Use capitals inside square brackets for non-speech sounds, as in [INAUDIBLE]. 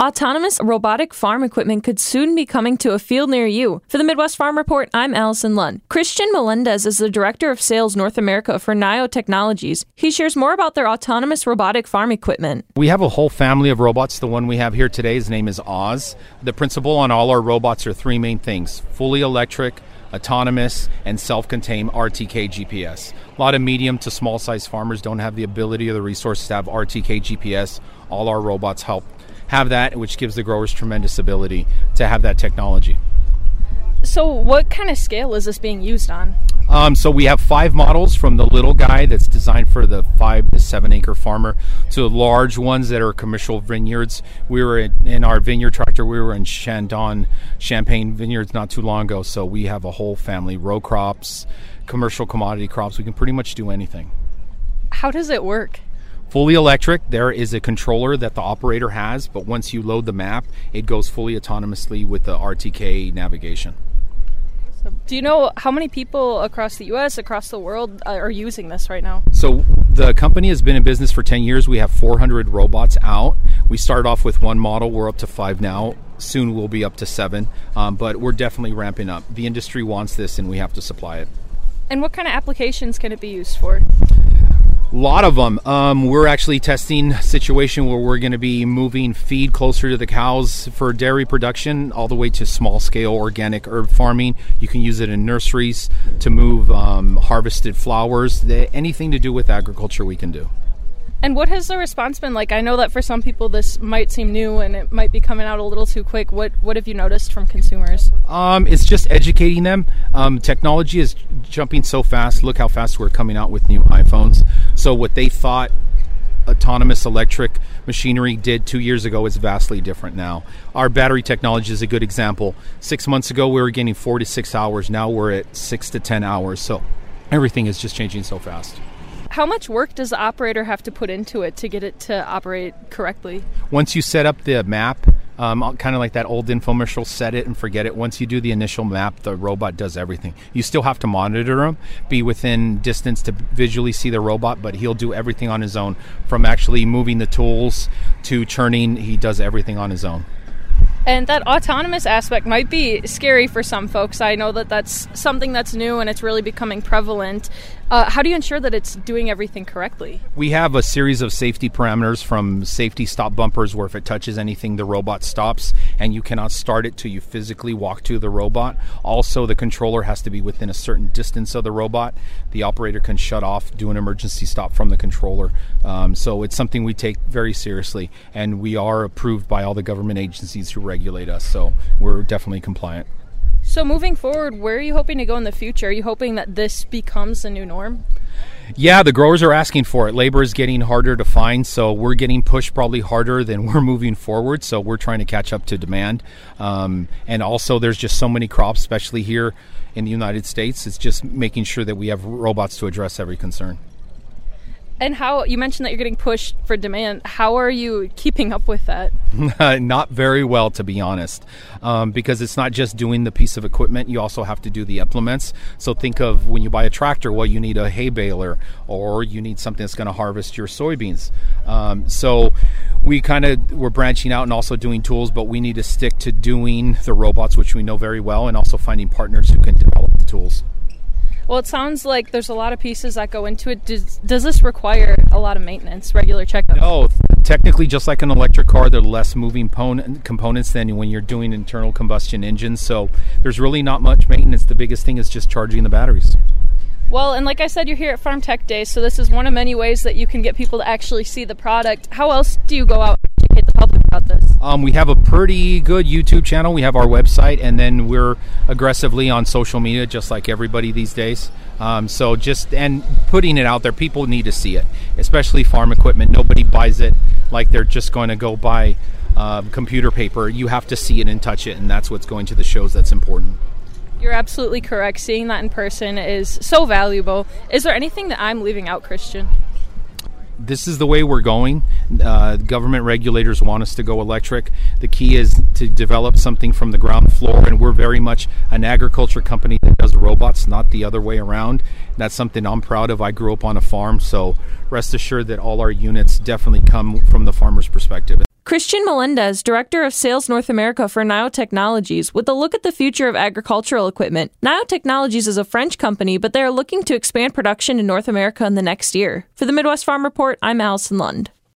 Autonomous robotic farm equipment could soon be coming to a field near you. For the Midwest Farm Report, I'm Allison Lund. Christian Melendez is the Director of Sales North America for Naïo Technologies. He shares more about their autonomous robotic farm equipment. We have a whole family of robots. The one we have here today, his name is Oz. The principle on all our robots are three main things fully electric, autonomous, and self contained RTK GPS. A lot of medium to small size farmers don't have the ability or the resources to have RTK GPS. All our robots help have that, which gives the growers tremendous ability to have that technology. So, what kind of scale is this being used on? Um, so we have five models from the little guy that's designed for the five to seven acre farmer to large ones that are commercial vineyards. We were in, in our vineyard tractor. We were in Chandon, Champagne vineyards not too long ago. So we have a whole family: row crops, commercial commodity crops. We can pretty much do anything. How does it work? Fully electric, there is a controller that the operator has, but once you load the map, it goes fully autonomously with the RTK navigation. So do you know how many people across the U.S., across the world, uh, are using this right now? So the company has been in business for 10 years. We have 400 robots out. We started off with one model. We're up to five now. Soon we'll be up to seven, um, but we're definitely ramping up. The industry wants this, and we have to supply it. And what kind of applications can it be used for? A lot of them. Um, we're actually testing situation where we're going to be moving feed closer to the cows for dairy production, all the way to small scale organic herb farming. You can use it in nurseries to move um, harvested flowers. Anything to do with agriculture, we can do. And what has the response been like? I know that for some people this might seem new and it might be coming out a little too quick. What what have you noticed from consumers? Um, it's just educating them. Um, technology is jumping so fast. Look how fast we're coming out with new iPhones. So what they thought autonomous electric machinery did two years ago is vastly different now. Our battery technology is a good example. Six months ago, we were getting four to six hours. Now we're at six to 10 hours. So everything is just changing so fast. How much work does the operator have to put into it to get it to operate correctly? Once you set up the map, um, kind of like that old infomercial set it and forget it. Once you do the initial map, the robot does everything. You still have to monitor him, be within distance to visually see the robot, but he'll do everything on his own from actually moving the tools to churning. He does everything on his own. And that autonomous aspect might be scary for some folks. I know that that's something that's new and it's really becoming prevalent. Uh, how do you ensure that it's doing everything correctly? We have a series of safety parameters from safety stop bumpers where if it touches anything, the robot stops and you cannot start it till you physically walk to the robot. Also, the controller has to be within a certain distance of the robot. The operator can shut off, do an emergency stop from the controller. Um, so it's something we take very seriously and we are approved by all the government agencies who regulate us. So we're definitely compliant. So, moving forward, where are you hoping to go in the future? Are you hoping that this becomes the new norm? Yeah, the growers are asking for it. Labor is getting harder to find, so we're getting pushed probably harder than [LAUGHS] we're moving forward. So we're trying to catch up to demand. Um, and also, there's just so many crops, especially here in the United States. It's just making sure that we have robots to address every concern. And how you mentioned that you're getting pushed for demand. How are you keeping up with that? [LAUGHS] not very well, to be honest, um, because it's not just doing the piece of equipment. You also have to do the implements. So think of when you buy a tractor, well, you need a hay baler, or you need something that's going to harvest your soybeans. Um, so we kind of we're branching out and also doing tools, but we need to stick to doing the robots, which we know very well, and also finding partners who can develop. Well, it sounds like there's a lot of pieces that go into it. Does, does this require a lot of maintenance, regular checkups? No, technically, just like an electric car, there are less moving components than when you're doing internal combustion engines. So there's really not much maintenance. The biggest thing is just charging the batteries. Well, and like I said, you're here at Farm Tech Day, so this is one of many ways that you can get people to actually see the product. How else do you go out educate the public about this? Um, we have a pretty good YouTube channel. We have our website, and then we're aggressively on social media, just like everybody these days. Um, so just and putting it out there, people need to see it, especially farm equipment. Nobody buys it like they're just going to go buy uh, computer paper. You have to see it and touch it, and that's what's going to the shows that's important. You're absolutely correct. Seeing that in person is so valuable. Is there anything that I'm leaving out, Christian? this is the way we're going. Uh, government regulators want us to go electric. The key is to develop something from the ground floor, and we're very much an agriculture company that does robots, not the other way around. That's something I'm proud of. I grew up on a farm, so rest assured that all our units definitely come from the farmer's perspective. Christian Melendez, Director of Sales North America for Naïo Technologies, with a look at the future of agricultural equipment. Naïo Technologies is a French company, but they are looking to expand production in North America in the next year. For the Midwest Farm Report, I'm Allison Lund.